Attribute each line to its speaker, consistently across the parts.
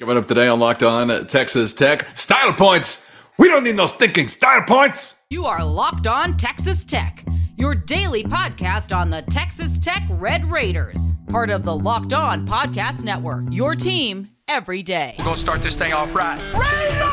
Speaker 1: Coming up today on Locked On Texas Tech, style points. We don't need no thinking style points.
Speaker 2: You are Locked On Texas Tech, your daily podcast on the Texas Tech Red Raiders, part of the Locked On Podcast Network. Your team every day.
Speaker 3: We're going to start this thing off right. Raider!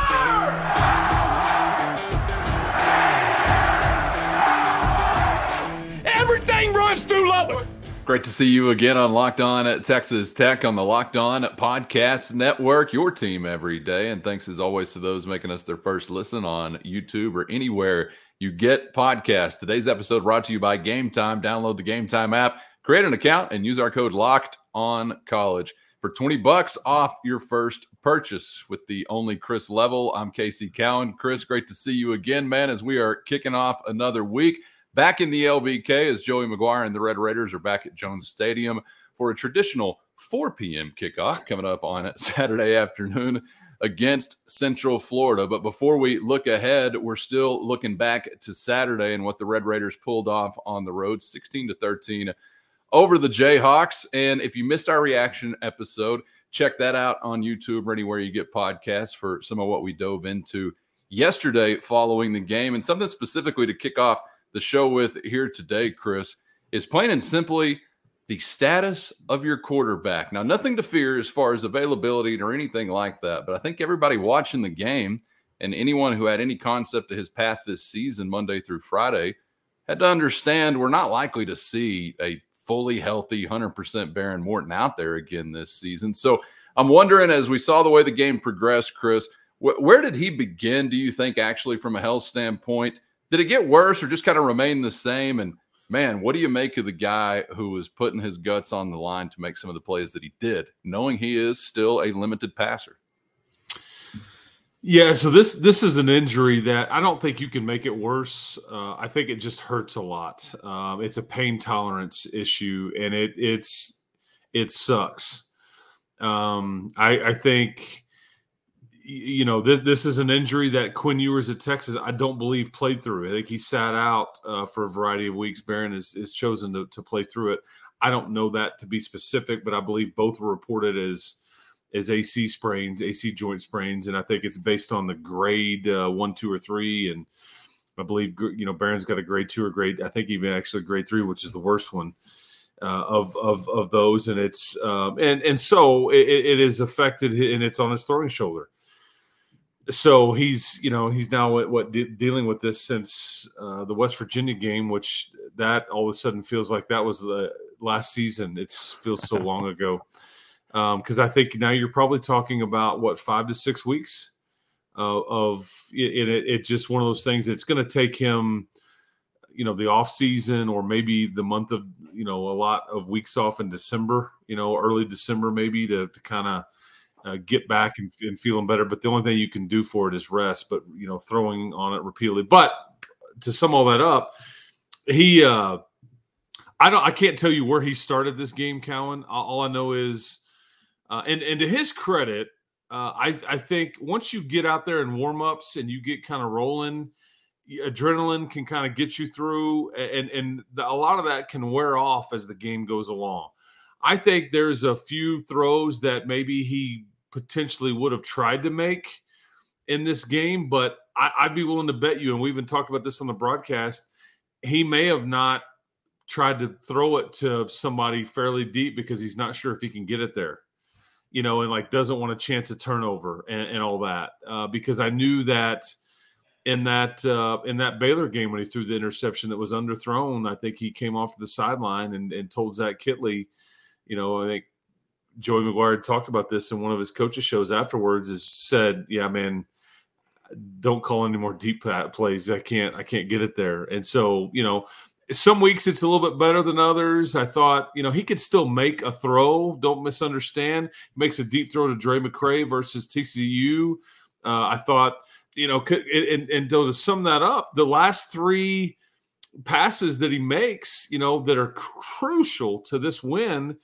Speaker 3: Everything runs through Lubbock.
Speaker 1: Great to see you again on Locked On at Texas Tech on the Locked On Podcast Network, your team every day. And thanks as always to those making us their first listen on YouTube or anywhere you get podcasts. Today's episode brought to you by Gametime. Download the Gametime app, create an account, and use our code Locked On College for 20 bucks off your first purchase with the only Chris level. I'm Casey Cowan. Chris, great to see you again, man, as we are kicking off another week. Back in the LBK as Joey McGuire and the Red Raiders are back at Jones Stadium for a traditional 4 p.m. kickoff coming up on Saturday afternoon against Central Florida. But before we look ahead, we're still looking back to Saturday and what the Red Raiders pulled off on the road 16 to 13 over the Jayhawks. And if you missed our reaction episode, check that out on YouTube or anywhere you get podcasts for some of what we dove into yesterday following the game and something specifically to kick off the show with here today, Chris, is plain and simply the status of your quarterback. Now, nothing to fear as far as availability or anything like that, but I think everybody watching the game and anyone who had any concept of his path this season, Monday through Friday, had to understand we're not likely to see a fully healthy 100% Behren Morton out there again this season. So I'm wondering, as we saw the way the game progressed, Chris, wh- where did he begin, do you think, actually, from a health standpoint? Did it get worse or just kind of remain the same? And man, what do you make of the guy who was putting his guts on the line to make some of the plays that he did, knowing he is still a limited passer?
Speaker 4: Yeah, so this this is an injury that I don't think you can make it worse. Uh, I think it just hurts a lot. Um, it's a pain tolerance issue, and it it's it sucks. Um, I, I think you know, this this is an injury that Quinn Ewers at Texas, I don't believe played through. I think he sat out uh, for a variety of weeks. Behren is, is chosen to, to play through it. I don't know that to be specific, but I believe both were reported as as AC sprains, AC joint sprains, and I think it's based on the grade uh, one, two, or three. And I believe you know Behren's got a grade two or grade, I think even actually grade three, which is the worst one. Uh, of of of those, and it's um, and and so it, it is affected, and it's on his throwing shoulder so he's you know he's now what, what de- dealing with this since uh, the West Virginia game, which that all of a sudden feels like that was the last season. It feels so long ago because um, I think now you're probably talking about what five to six weeks uh, of it, it, it. Just one of those things. It's going to take him, you know, the off season or maybe the month of you know a lot of weeks off in December, you know, early December maybe to, to kind of uh, get back and, and, feeling better. But the only thing you can do for it is rest. But you know, throwing on it repeatedly. But to sum all that up, he uh, I don't I can't tell you where he started this game, Cowan. All I know is, uh, and and to his credit, uh, I I think once you get out there in warm ups and you get kind of rolling. Adrenaline can kind of get you through, and and a lot of that can wear off as the game goes along. I think there's a few throws that maybe he potentially would have tried to make in this game, but I, would be willing to bet you, and we even talked about this on the broadcast, he may have not tried to throw it to somebody fairly deep because he's not sure if he can get it there, you know, and like doesn't want a chance of turnover and, and all that. Uh, because I knew that in that uh, in that Baylor game when he threw the interception that was underthrown, I think he came off the sideline and, and told Zach Kittley, you know, I think Joey McGuire talked about this in one of his coaches shows afterwards. Is said, "Yeah, man, don't call any more deep plays. I can't, I can't get it there." And so, you know, some weeks it's a little bit better than others. I thought, you know, he could still make a throw. Don't misunderstand. He makes a deep throw to Drae McCray versus TCU. Uh, I thought, you know, and, and to sum that up, the last three passes that he makes, you know, that are crucial to this win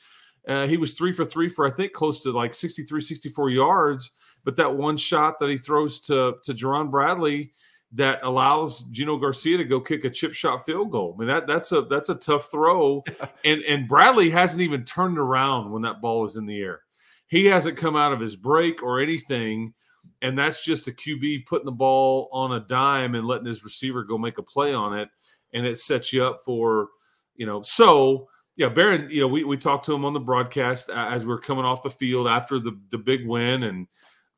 Speaker 4: uh, he was three for three for I think close to like 63, 64 yards. But that one shot that he throws to to Jerand Bradley that allows Gino Garcia to go kick a chip shot field goal. I mean that that's a that's a tough throw, and and Bradley hasn't even turned around when that ball is in the air. he hasn't come out of his break or anything. And that's just a QB putting the ball on a dime and letting his receiver go make a play on it. And it sets you up for, you know, so yeah, Behren, you know, we, we talked to him on the broadcast as we are coming off the field after the, the big win. And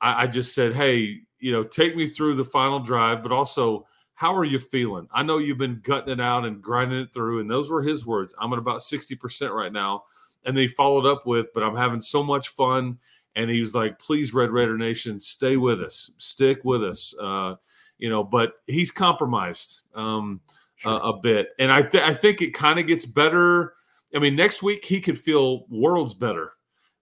Speaker 4: I, I just said, hey, you know, take me through the final drive, but also how are you feeling? I know you've been gutting it out and grinding it through, and those were his words. I'm at about 60% right now. And then he followed up with, but I'm having so much fun. And he was like, please, Red Raider Nation, stay with us, stick with us. Uh, you know, but he's compromised um, sure. a, a, bit. And I, th- I think it kind of gets better. I mean, next week he could feel worlds better.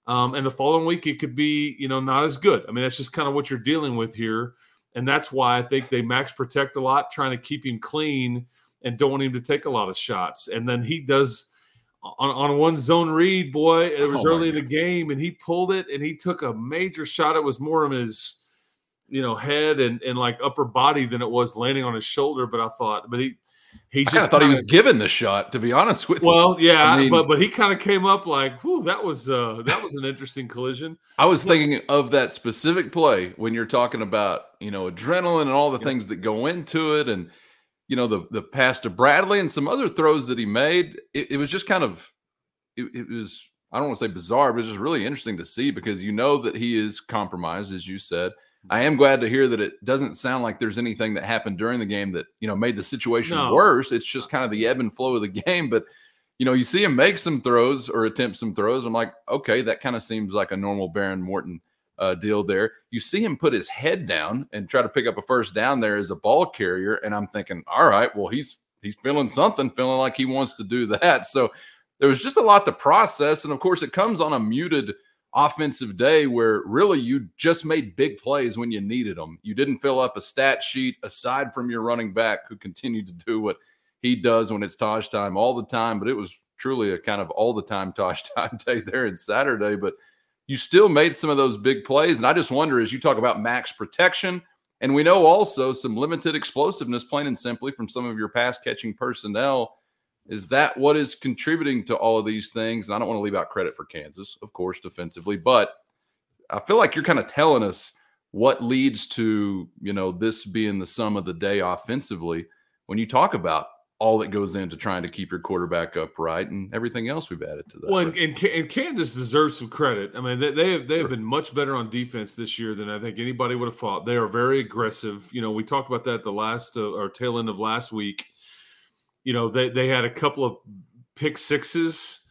Speaker 4: Um, and the following week it could be, you know, not as good. I mean, that's just kind of what you're dealing with here. And that's why I think they max protect a lot, trying to keep him clean and don't want him to take a lot of shots. And then he does on, on one zone read, boy, it was oh early in the game, and he pulled it and he took a major shot. It was more of his, you know, head and, and like upper body than it was landing on his shoulder. But I thought, but he he just
Speaker 1: I thought he was given the shot, to be honest with
Speaker 4: you. Well, yeah, I mean, but but he kind of came up like, whew, that was uh that was an interesting collision.
Speaker 1: I was thinking of that specific play when you're talking about, you know, adrenaline and all the things that go into it and you know, the the pass to Bradley and some other throws that he made. It, it was just kind of it, it was I don't want to say bizarre, but it's just really interesting to see because you know that he is compromised, as you said. I am glad to hear that it doesn't sound like there's anything that happened during the game that you know made the situation no. worse. It's just kind of the ebb and flow of the game. But you know, you see him make some throws or attempt some throws. I'm like, okay, that kind of seems like a normal Behren Morton uh, deal there. You see him put his head down and try to pick up a first down there as a ball carrier, and I'm thinking, all right, well, he's he's feeling something, feeling like he wants to do that. So there was just a lot to process, and of course, it comes on a muted offensive day where really you just made big plays when you needed them. You didn't fill up a stat sheet aside from your running back who continued to do what he does when it's Taj time all the time, but it was truly a kind of all the time Taj time day there in Saturday. But you still made some of those big plays. And I just wonder as you talk about max protection, and we know also some limited explosiveness, plain and simply, from some of your pass catching personnel is that what is contributing to all of these things? And I don't want to leave out credit for Kansas, of course, defensively, but I feel like you're kind of telling us what leads to, you know, this being the sum of the day offensively when you talk about all that goes into trying to keep your quarterback upright and everything else we've added to that.
Speaker 4: Well, and, and, and Kansas deserves some credit. I mean, they, they have they have been much better on defense this year than I think anybody would have thought. They are very aggressive. You know, we talked about that the last uh, or tail end of last week you know, they, they had a couple of pick sixes.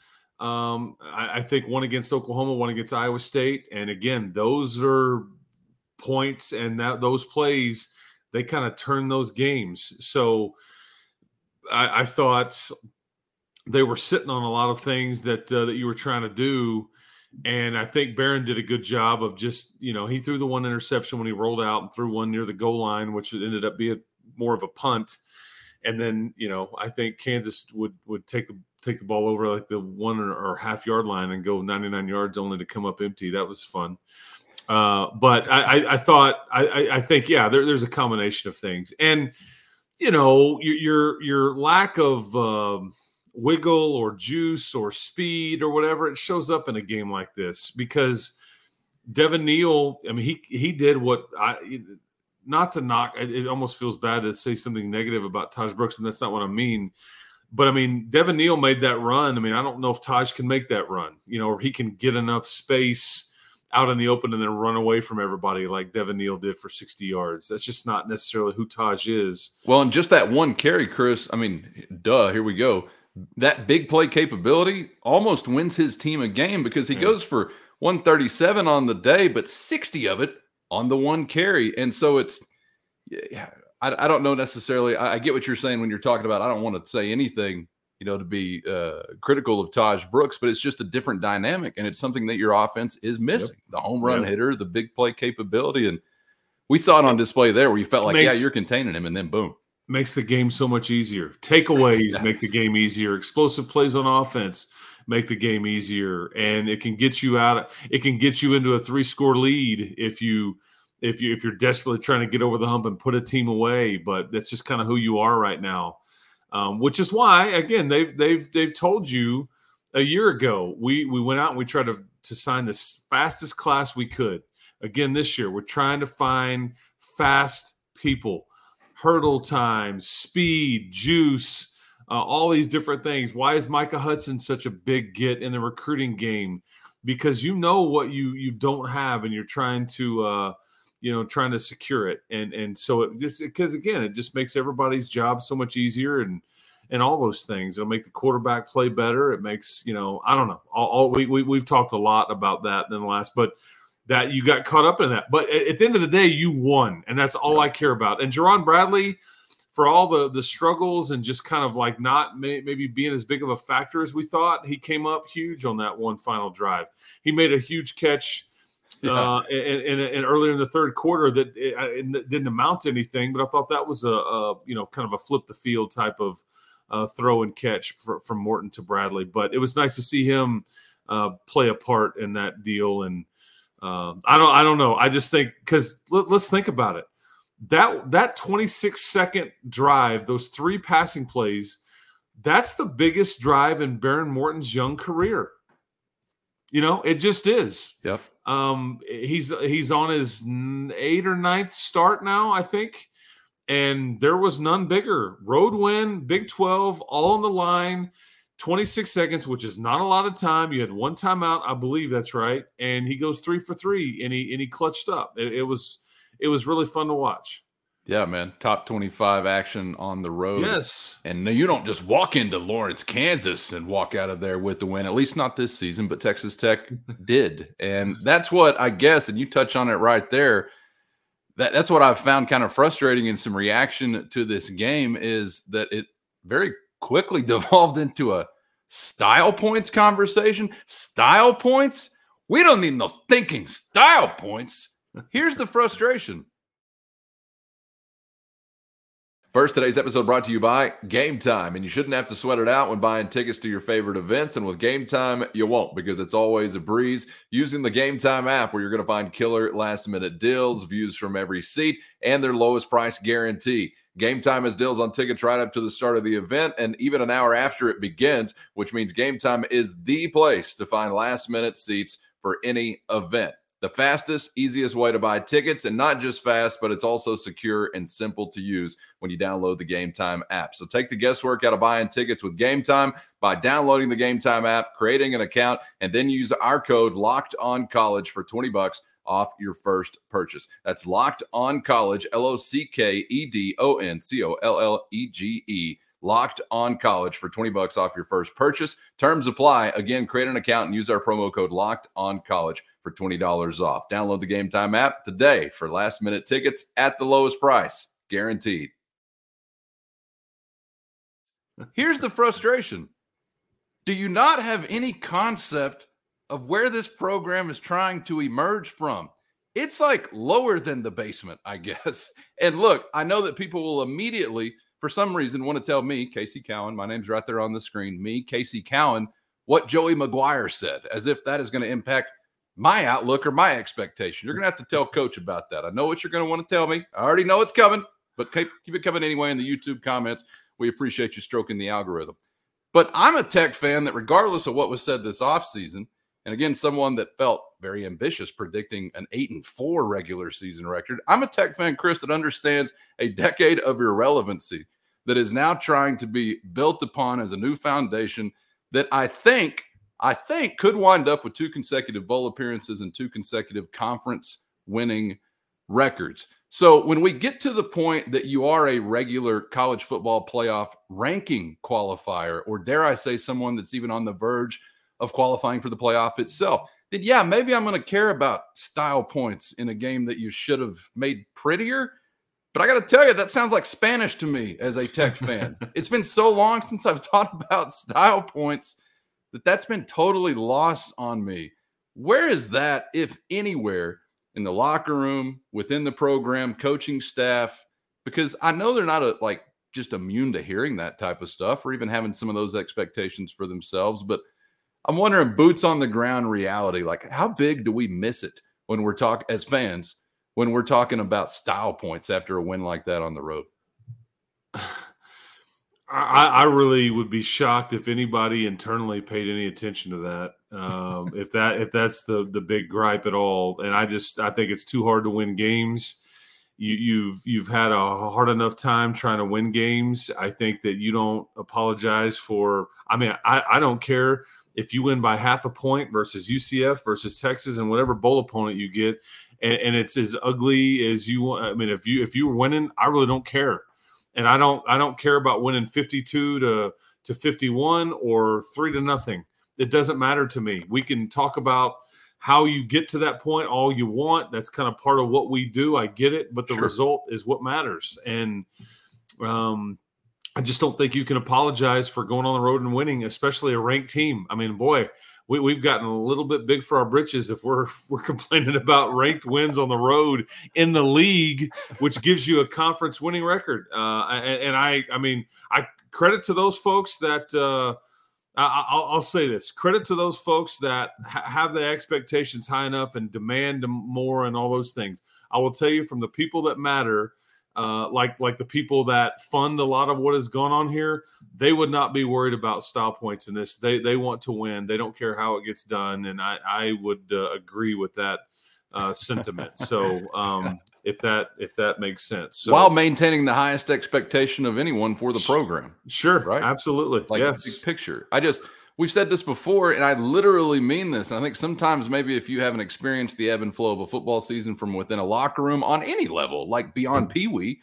Speaker 4: Um, I, I think one against Oklahoma, one against Iowa State. And again, those are points and that those plays, they kind of turn those games. So I, I, thought they were sitting on a lot of things that uh, that you were trying to do. And I think Behren did a good job of just, you know, he threw the one interception when he rolled out and threw one near the goal line, which ended up being more of a punt and then you know I think Kansas would would take the take the ball over like the one or, or half yard line and go 99 yards only to come up empty. That was fun. Uh, but I, I, I thought I, I think yeah, there, there's a combination of things, and you know your your, your lack of um, wiggle or juice or speed or whatever it shows up in a game like this because Devin Neal. I mean he he did what I not to knock it, it, almost feels bad to say something negative about Taj Brooks, and that's not what I mean. But I mean, Devin Neal made that run. I mean, I don't know if Taj can make that run, you know, or he can get enough space out in the open and then run away from everybody like Devin Neal did for 60 yards. That's just not necessarily who Taj is.
Speaker 1: Well, and just that one carry, Chris, I mean, duh, here we go. That big play capability almost wins his team a game because he yeah. goes for 137 on the day, but 60 of it on the one carry. And so it's, yeah, I, I don't know necessarily. I, I, get what you're saying when you're talking about, I don't want to say anything, you know, to be uh, critical of Taj Brooks, but it's just a different dynamic. And it's something that your offense is missing yep. the home run yep. hitter, the big play capability. And we saw it on display there where you felt like, makes, yeah, you're containing him. And then boom.
Speaker 4: Makes the game so much easier. Takeaways make the game easier. Explosive plays on offense make the game easier. And it can get you out it can get you into a three score lead if you if you if you're desperately trying to get over the hump and put a team away. But that's just kind of who you are right now. Um, which is why again they've they've they've told you a year ago, we we went out and we tried to to sign the fastest class we could. Again, this year we're trying to find fast people, hurdle times, speed, juice, uh, all these different things. Why is Micah Hudson such a big get in the recruiting game? Because you know what you you don't have, and you're trying to uh, you know trying to secure it, and and so it just because again it just makes everybody's job so much easier and and all those things. It'll make the quarterback play better. It makes you know I don't know. All, all we, we we've talked a lot about that in the last, but that you got caught up in that. But at, the end of the day, you won, and that's all yeah. I care about. And Jerand Bradley for all the the struggles and just kind of like not may, maybe being as big of a factor as we thought, he came up huge on that one final drive. He made a huge catch. Yeah. Uh, and, and, and, earlier in the third quarter, that it, it, didn't amount to anything, but I thought that was a, a you know kind of a flip the field type of uh, throw and catch for, from Morton to Bradley. But it was nice to see him uh, play a part in that deal. And uh, I don't I don't know. I just think because let, let's think about it that that 26 second drive, those three passing plays, that's the biggest drive in Behren Morton's young career. You know, it just is.
Speaker 1: Yep.
Speaker 4: Um, he's he's on his eighth or ninth start now, I think, and there was none bigger. Road win, Big 12, all on the line. 26 seconds, which is not a lot of time. You had one timeout, I believe that's right, and he goes three for three, and he and he clutched up. It, it was it was really fun to watch.
Speaker 1: Yeah, man. Top 25 action on the road.
Speaker 4: Yes.
Speaker 1: And you don't just walk into Lawrence, Kansas and walk out of there with the win, at least not this season, but Texas Tech did. And that's what I guess, and you touch on it right there. That, that's what I've found kind of frustrating in some reaction to this game is that it very quickly devolved into a style points conversation. Style points? We don't need no thinking style points. Here's the frustration. First, today's episode brought to you by Gametime. And you shouldn't have to sweat it out when buying tickets to your favorite events. And with Gametime, you won't because it's always a breeze. Using the Gametime app, where you're going to find killer last minute deals, views from every seat, and their lowest price guarantee. Gametime has deals on tickets right up to the start of the event and even an hour after it begins, which means Gametime is the place to find last minute seats for any event the fastest, easiest way to buy tickets, and not just fast, but it's also secure and simple to use when you download the Gametime app. So take the guesswork out of buying tickets with Gametime by downloading the Gametime app, creating an account, and then use our code Locked On College for twenty bucks off your first purchase. That's Locked On College, L O C K E D O N C O L L E G E locked on college for 20 bucks off your first purchase. Terms apply. Again, create an account and use our promo code locked on college for $20 off. Download the Gametime app today for last minute tickets at the lowest price, guaranteed. Here's the frustration Do you not have any concept of where this program is trying to emerge from? It's like lower than the basement, I guess. And look, I know that people will immediately for some reason want to tell me, Casey Cowan, my name's right there on the screen, me, Casey Cowan, what Joey McGuire said, as if that is going to impact my outlook or my expectation. You're going to have to tell coach about that. I know what you're going to want to tell me. I already know it's coming, but keep, keep it coming anyway in the YouTube comments. We appreciate you stroking the algorithm. But I'm a tech fan that, regardless of what was said this offseason, and again, someone that felt very ambitious predicting an eight and four regular season record. I'm a tech fan, Chris, that understands a decade of irrelevancy that is now trying to be built upon as a new foundation that I think I think could wind up with two consecutive bowl appearances and two consecutive conference winning records. So when we get to the point that you are a regular college football playoff ranking qualifier, or dare I say, someone that's even on the verge of qualifying for the playoff itself, then yeah, maybe I'm going to care about style points in a game that you should have made prettier. But I got to tell you, that sounds like Spanish to me as a tech fan. it's been so long since I've thought about style points that that's been totally lost on me. Where is that, if anywhere, in the locker room, within the program, coaching staff? Because I know they're not a, like just immune to hearing that type of stuff or even having some of those expectations for themselves. But I'm wondering, boots on the ground reality, like how big do we miss it when we're talking as fans? When we're talking about style points after a win like that on the road?
Speaker 4: I, I, really would be shocked if anybody internally paid any attention to that. Um, if that if that's the the big gripe at all, and I just I think it's too hard to win games. You, you've you've had a hard enough time trying to win games. I think that you don't apologize for. I mean, I, I don't care if you win by half a point versus UCF versus Texas and whatever bowl opponent you get, and, and it's as ugly as you want. I mean, if you if you were winning, I really don't care and I don't I don't care about winning 52 to to 51 or 3 to nothing. It doesn't matter to me. We can talk about how you get to that point all you want. That's kind of part of what we do. I get it, but the sure. result is what matters. And um I just don't think you can apologize for going on the road and winning, especially a ranked team. I mean, boy, we, have gotten a little bit big for our britches if we're we're complaining about ranked wins on the road in the league, which gives you a conference winning record. Uh, and, I, I mean, I credit to those folks that. Uh, I'll, I'll, say this: credit to those folks that ha- have the expectations high enough and demand more and all those things. I will tell you from the people that matter uh, like like the people that fund a lot of what has gone on here, they would not be worried about style points in this. They they want to win. They don't care how it gets done, and I I would uh, agree with that uh, sentiment. so um, if that if that makes sense, so,
Speaker 1: while maintaining the highest expectation of anyone for the program,
Speaker 4: sure, right, absolutely,
Speaker 1: like
Speaker 4: yes.
Speaker 1: big picture. I just we've said this before, and I literally mean this. And I think sometimes maybe if you haven't experienced the ebb and flow of a football season from within a locker room on any level, like beyond Pee Wee,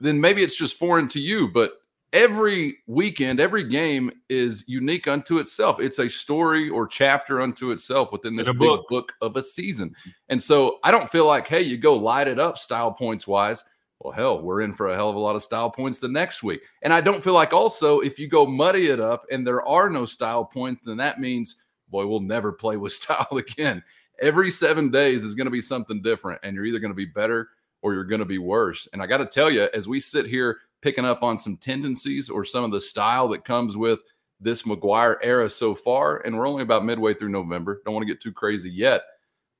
Speaker 1: then maybe it's just foreign to you. But every weekend, every game is unique unto itself. It's a story or chapter unto itself within this big book. book of a season. And so I don't feel like, hey, you go light it up style points wise well, hell, we're in for a hell of a lot of style points the next week. And I don't feel like also if you go muddy it up and there are no style points, then that means, boy, we'll never play with style again. Every seven days is going to be something different, and you're either going to be better or you're going to be worse. And I got to tell you, as we sit here picking up on some tendencies or some of the style that comes with this McGuire era so far, and we're only about midway through November, don't want to get too crazy yet.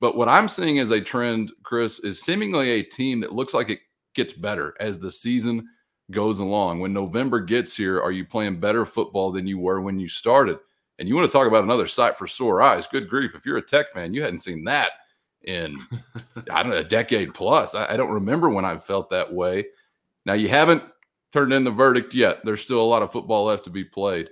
Speaker 1: But what I'm seeing as a trend, Chris, is seemingly a team that looks like it gets better as the season goes along. When November gets here, are you playing better football than you were when you started? And you want to talk about another sight for sore eyes. Good grief. If you're a tech fan, you hadn't seen that in, I don't know, a decade plus. I, I don't remember when I felt that way. Now, you haven't turned in the verdict yet. There's still a lot of football left to be played.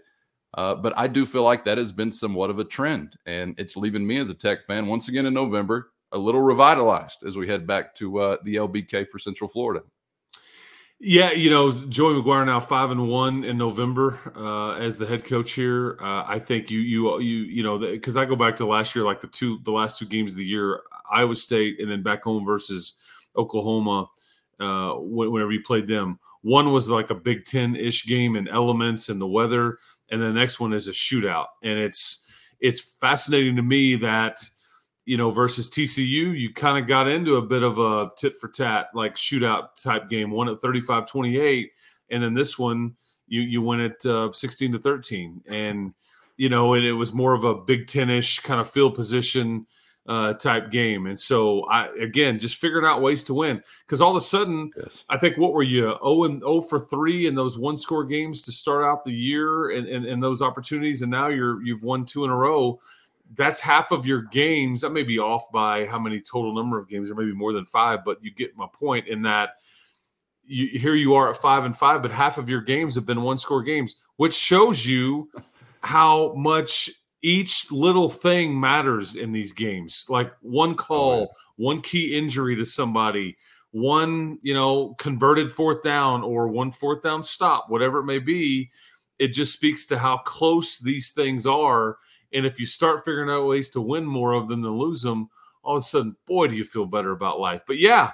Speaker 1: Uh, but I do feel like that has been somewhat of a trend. And it's leaving me as a tech fan once again in November a little revitalized as we head back to uh, the LBK for Central Florida.
Speaker 4: Yeah, you know, Joey McGuire now five and one in November uh, as the head coach here. Uh, I think you you you you know because I go back to last year, like the two the last two games of the year, Iowa State and then back home versus Oklahoma. Uh, whenever you played them, one was like a Big Ten ish game in elements and the weather, and the next one is a shootout. And it's it's fascinating to me that you know, versus TCU, you kind of got into a bit of a tit for tat, like shootout type game, one at 35 28. And then this one, you, you went at uh, 16 to 13. And, you know, and it was more of a Big Ten ish kind of field position uh, type game. And so, I again, just figuring out ways to win. Because all of a sudden, yes. I think what were you, 0 and 0 for 3 in those one score games to start out the year and, and, and those opportunities. And now you're, you've won two in a row that's half of your games. That may be off by how many total number of games, or maybe more than five, but you get my point in that you, here you are at five and five, but half of your games have been one score games, which shows you how much each little thing matters in these games. Like one oh, call, oh, one key injury to somebody, one, you know, converted fourth down or one fourth down stop, whatever it may be. It just speaks to how close these things are and if you start figuring out ways to win more of them than lose them, all of a sudden, boy, do you feel better about life. But yeah,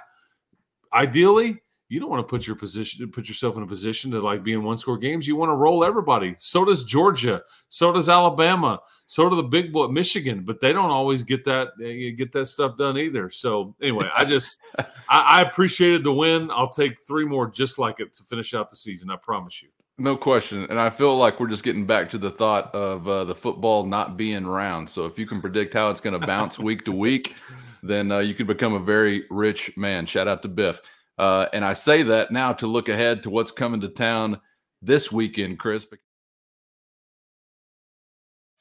Speaker 4: ideally, you don't want to put your position put yourself in a position to like be in one score games. You want to roll everybody. So does Georgia. So does Alabama. So do the big boy Michigan. But they don't always get that eh, get that stuff done either. So anyway, I just I, I appreciated the win. I'll take three more just like it to finish out the season. I promise you.
Speaker 1: No question. And I feel like we're just getting back to the thought of uh, the football not being round. So if you can predict how it's going to bounce week to week, then uh, you could become a very rich man. Shout out to Biff. Uh, and I say that now to look ahead to what's coming to town this weekend, Chris.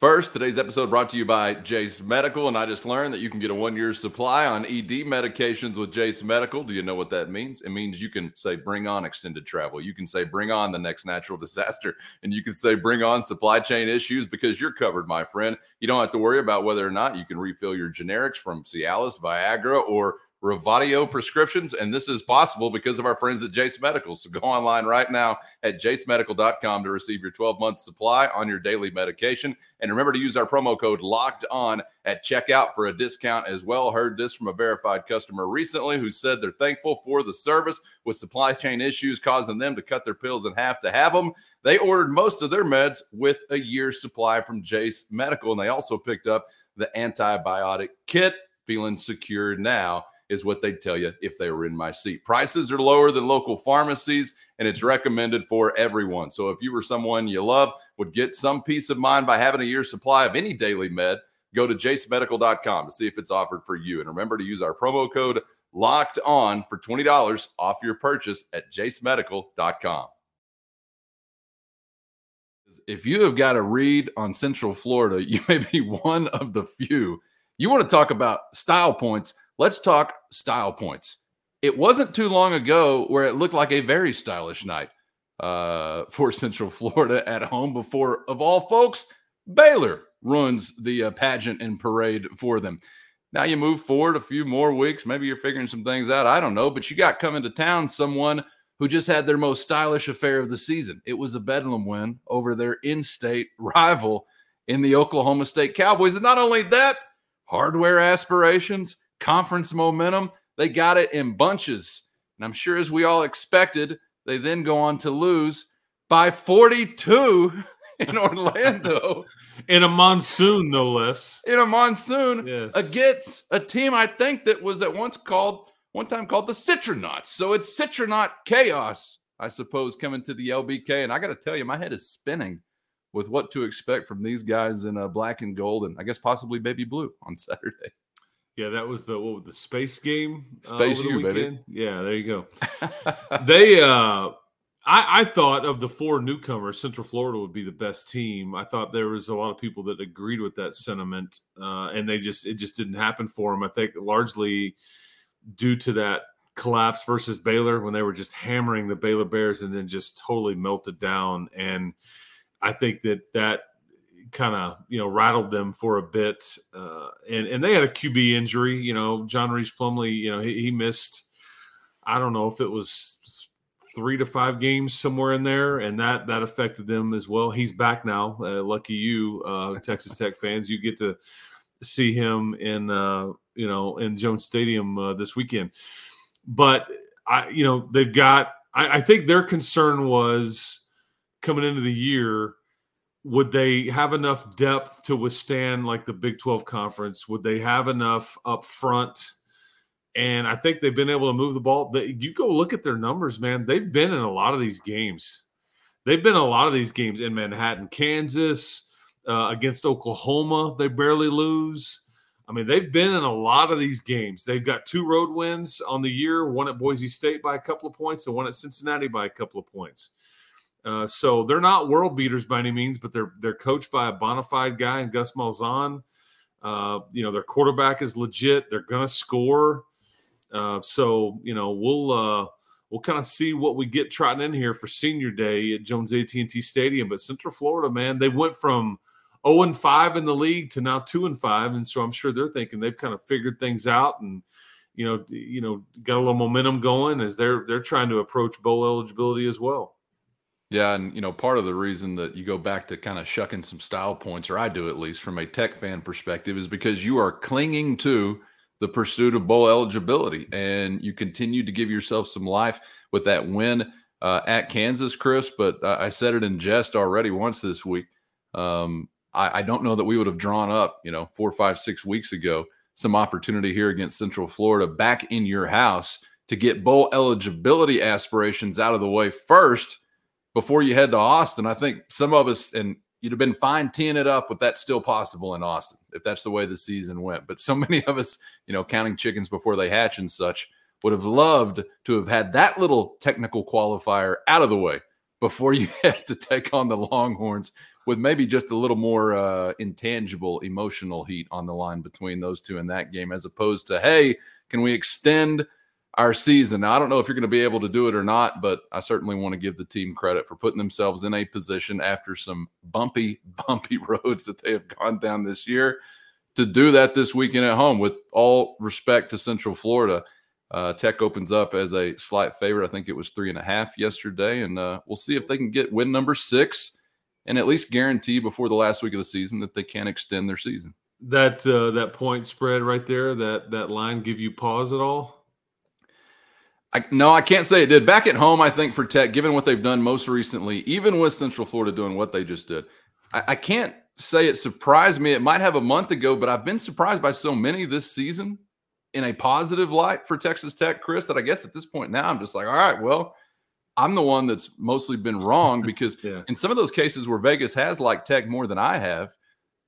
Speaker 1: First, today's episode brought to you by Jase Medical, and I just learned that you can get a one-year supply on ED medications with Jase Medical. Do you know what that means? It means you can say bring on extended travel. You can say bring on the next natural disaster, and you can say bring on supply chain issues because you're covered, my friend. You don't have to worry about whether or not you can refill your generics from Cialis, Viagra, or Revatio prescriptions. And this is possible because of our friends at Jase Medical. So go online right now at jasemedical.com to receive your 12 month supply on your daily medication. And remember to use our promo code locked on at checkout for a discount as well. Heard this from a verified customer recently who said they're thankful for the service with supply chain issues causing them to cut their pills in half to have them. They ordered most of their meds with a year's supply from Jase Medical. And they also picked up the antibiotic kit, feeling secure now is what they'd tell you if they were in my seat. Prices are lower than local pharmacies, and it's recommended for everyone. So if you were someone you love, would get some peace of mind by having a year's supply of any daily med, go to jasemedical.com to see if it's offered for you. And remember to use our promo code locked on for $20 off your purchase at jasemedical.com. If you have got a read on Central Florida, you may be one of the few. You want to talk about style points Let's talk style points. It wasn't too long ago where it looked like a very stylish night uh, for Central Florida at home before, of all folks, Baylor runs the uh, pageant and parade for them. Now you move forward a few more weeks. Maybe you're figuring some things out. I don't know. But you got coming to town someone who just had their most stylish affair of the season. It was a Bedlam win over their in state rival in the Oklahoma State Cowboys. And not only that, hardware aspirations, conference momentum. They got it in bunches. And I'm sure, as we all expected, they then go on to lose by 42 in Orlando.
Speaker 4: in a monsoon, no less.
Speaker 1: In a monsoon yes. against a team I think that was at once called, one time called the Citronauts. So it's Citronaut chaos, I suppose, coming to the LBK. And I got to tell you, my head is spinning with what to expect from these guys in uh, black and gold and I guess possibly baby blue on Saturday.
Speaker 4: Yeah, that was the what, the space game.
Speaker 1: Uh, space uh,
Speaker 4: U,
Speaker 1: baby.
Speaker 4: Yeah, there you go. they, uh, I, I thought of the four newcomers, Central Florida would be the best team. I thought there was a lot of people that agreed with that sentiment, uh, and they just it just didn't happen for them. I think largely due to that collapse versus Baylor when they were just hammering the Baylor Bears and then just totally melted down. And I think that that kind of you know rattled them for a bit, uh, and and they had a QB injury. You know, John Rhys Plumlee. You know, he, he missed. I don't know if it was three to five games somewhere in there, and that that affected them as well. He's back now. Uh, lucky you, uh, Texas Tech fans, you get to see him in uh, you know in Jones Stadium uh, this weekend. But I, you know, they've got. I, I think their concern was coming into the year would they have enough depth to withstand like the Big 12 conference? Would they have enough up front? And I think they've been able to move the ball. You go look at their numbers, man. They've been in a lot of these games. They've been a lot of these games in Manhattan, Kansas, uh, against Oklahoma. They barely lose. I mean, they've been in a lot of these games. They've got two road wins on the year one at Boise State by a couple of points and one at Cincinnati by a couple of points. Uh, so they're not world beaters by any means, but they're they're coached by a bona fide guy in Gus Malzahn. Uh, you know, their quarterback is legit. They're to score. Uh, so you know, we'll uh, we'll kind of see what we get trotting in here for Senior Day at Jones AT&T Stadium. But Central Florida, man, they went from 0 and 5 in the league to now 2 and 5, and so I'm sure they're thinking they've kind of figured things out and you know, you know, got a little momentum going as they're they're trying to approach bowl eligibility as well.
Speaker 1: Yeah, and you know, part of the reason that you go back to kind of shucking some style points, or I do at least from a tech fan perspective, is because you are clinging to the pursuit of bowl eligibility, and you continue to give yourself some life with that win uh, at Kansas, Chris. But uh, I said it in jest already once this week. Um, I, I don't know that we would have drawn up, you know, four, five, six weeks ago, some opportunity here against Central Florida back in your house to get bowl eligibility aspirations out of the way first before you head to Austin. I think some of us, and you'd have been fine teeing it up but that's still possible in Austin if that's the way the season went. But so many of us, you know, counting chickens before they hatch and such, would have loved to have had that little technical qualifier out of the way before you had to take on the Longhorns with maybe just a little more uh, intangible emotional heat on the line between those two in that game, as opposed to, hey, can we extend our season? Now, I don't know if you're going to be able to do it or not, but I certainly want to give the team credit for putting themselves in a position after some bumpy, bumpy roads that they have gone down this year to do that this weekend at home with all respect to Central Florida. Uh, Tech opens up as a slight favorite. I think it was three and a half yesterday, and uh, we'll see if they can get win number six and at least guarantee before the last week of the season that they can extend their season.
Speaker 4: That uh, that point spread right there, that that line give you pause at all?
Speaker 1: I, no, I can't say it did. Back at home, I think for Tech, given what they've done most recently, even with Central Florida doing what they just did, I, I can't say it surprised me. It might have a month ago, but I've been surprised by so many this season in a positive light for Texas Tech, Chris, that I guess at this point now I'm just like, all right, well, I'm the one that's mostly been wrong because yeah. in some of those cases where Vegas has liked Tech more than I have,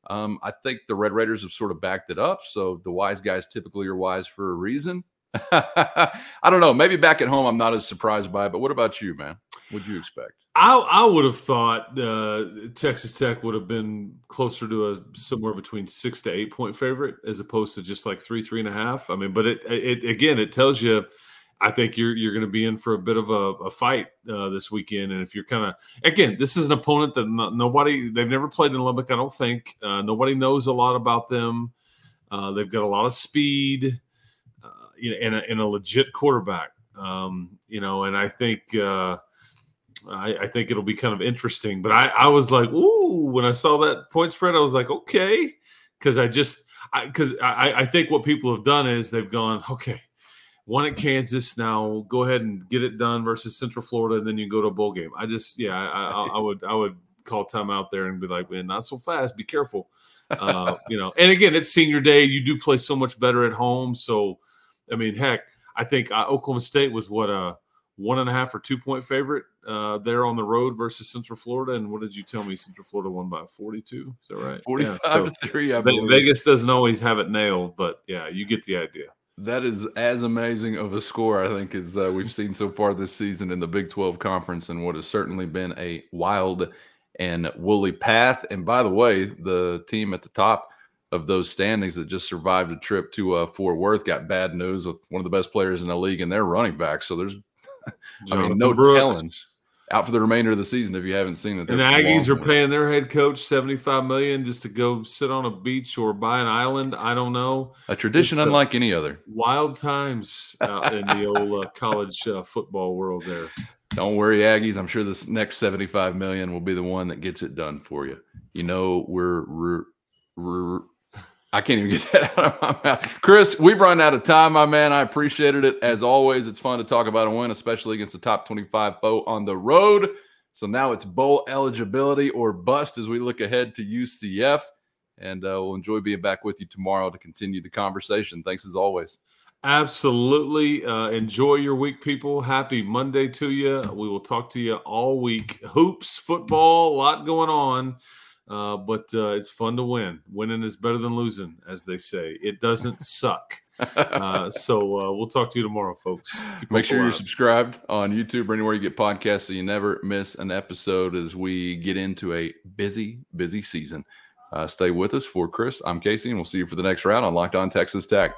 Speaker 1: um, I think the Red Raiders have sort of backed it up. So the wise guys typically are wise for a reason. I don't know. Maybe back at home, I'm not as surprised by it. But what about you, man? What'd you expect?
Speaker 4: I, I would have thought uh, Texas Tech would have been closer to a somewhere between six to eight point favorite as opposed to just like three, three and a half. I mean, but it, it again, it tells you. I think you're you're going to be in for a bit of a, a fight uh, this weekend, and if you're kind of again, this is an opponent that no, nobody they've never played in Lubbock. I don't think uh, nobody knows a lot about them. Uh, they've got a lot of speed, know, and a, a legit quarterback. Um, you know, and I think uh, I, I, think it'll be kind of interesting. But I, I was like, ooh, when I saw that point spread, I was like, okay, because I just because I, I, I think what people have done is they've gone, okay, one at Kansas now, go ahead and get it done versus Central Florida, and then you go to a bowl game. I just yeah, I, I would I would call time out there and be like, man, not so fast, be careful. Uh, you know, and again, it's senior day. You do play so much better at home. So, I mean, heck, I think uh, Oklahoma State was what a uh, one and a half or two point favorite uh, there on the road versus Central Florida. And what did you tell me? Central Florida won by 42. Is that right?
Speaker 1: 45 yeah, so to 3. I
Speaker 4: believe. Vegas doesn't always have it nailed, but yeah, you get the idea.
Speaker 1: That is as amazing of a score, I think, as uh, we've seen so far this season in the Big 12 Conference and what has certainly been a wild and woolly path. And by the way, the team at the top of those standings that just survived a trip to uh, Fort Worth got bad news with one of the best players in the league and their running back. So there's I mean, no Brooks. telling. Out for the remainder of the season if you haven't seen it.
Speaker 4: And Aggies are paying their head coach seventy five million just to go sit on a beach or buy an island. I don't know.
Speaker 1: A tradition it's unlike any other.
Speaker 4: Wild times out in the old uh, college uh, football world. There.
Speaker 1: Don't worry, Aggies. I'm sure this next 75 million will be the one that gets it done for you. You know, we're, we're, we're I can't even get that out of my mouth. Chris, we've run out of time, my man. I appreciated it. As always, it's fun to talk about a win, especially against the top 25 foe on the road. So now it's bowl eligibility or bust as we look ahead to UCF. And uh, we'll enjoy being back with you tomorrow to continue the conversation. Thanks as always.
Speaker 4: Absolutely. Uh, enjoy your week, people. Happy Monday to you. We will talk to you all week. Hoops, football, a lot going on. Uh, but uh, it's fun to win. Winning is better than losing, as they say. It doesn't suck. Uh, so uh, we'll talk to you tomorrow, folks.
Speaker 1: Keep Make sure you're subscribed on YouTube or anywhere you get podcasts so you never miss an episode as we get into a busy, busy season. Uh, stay with us for Chris. I'm Casey, and we'll see you for the next round on Locked On Texas Tech.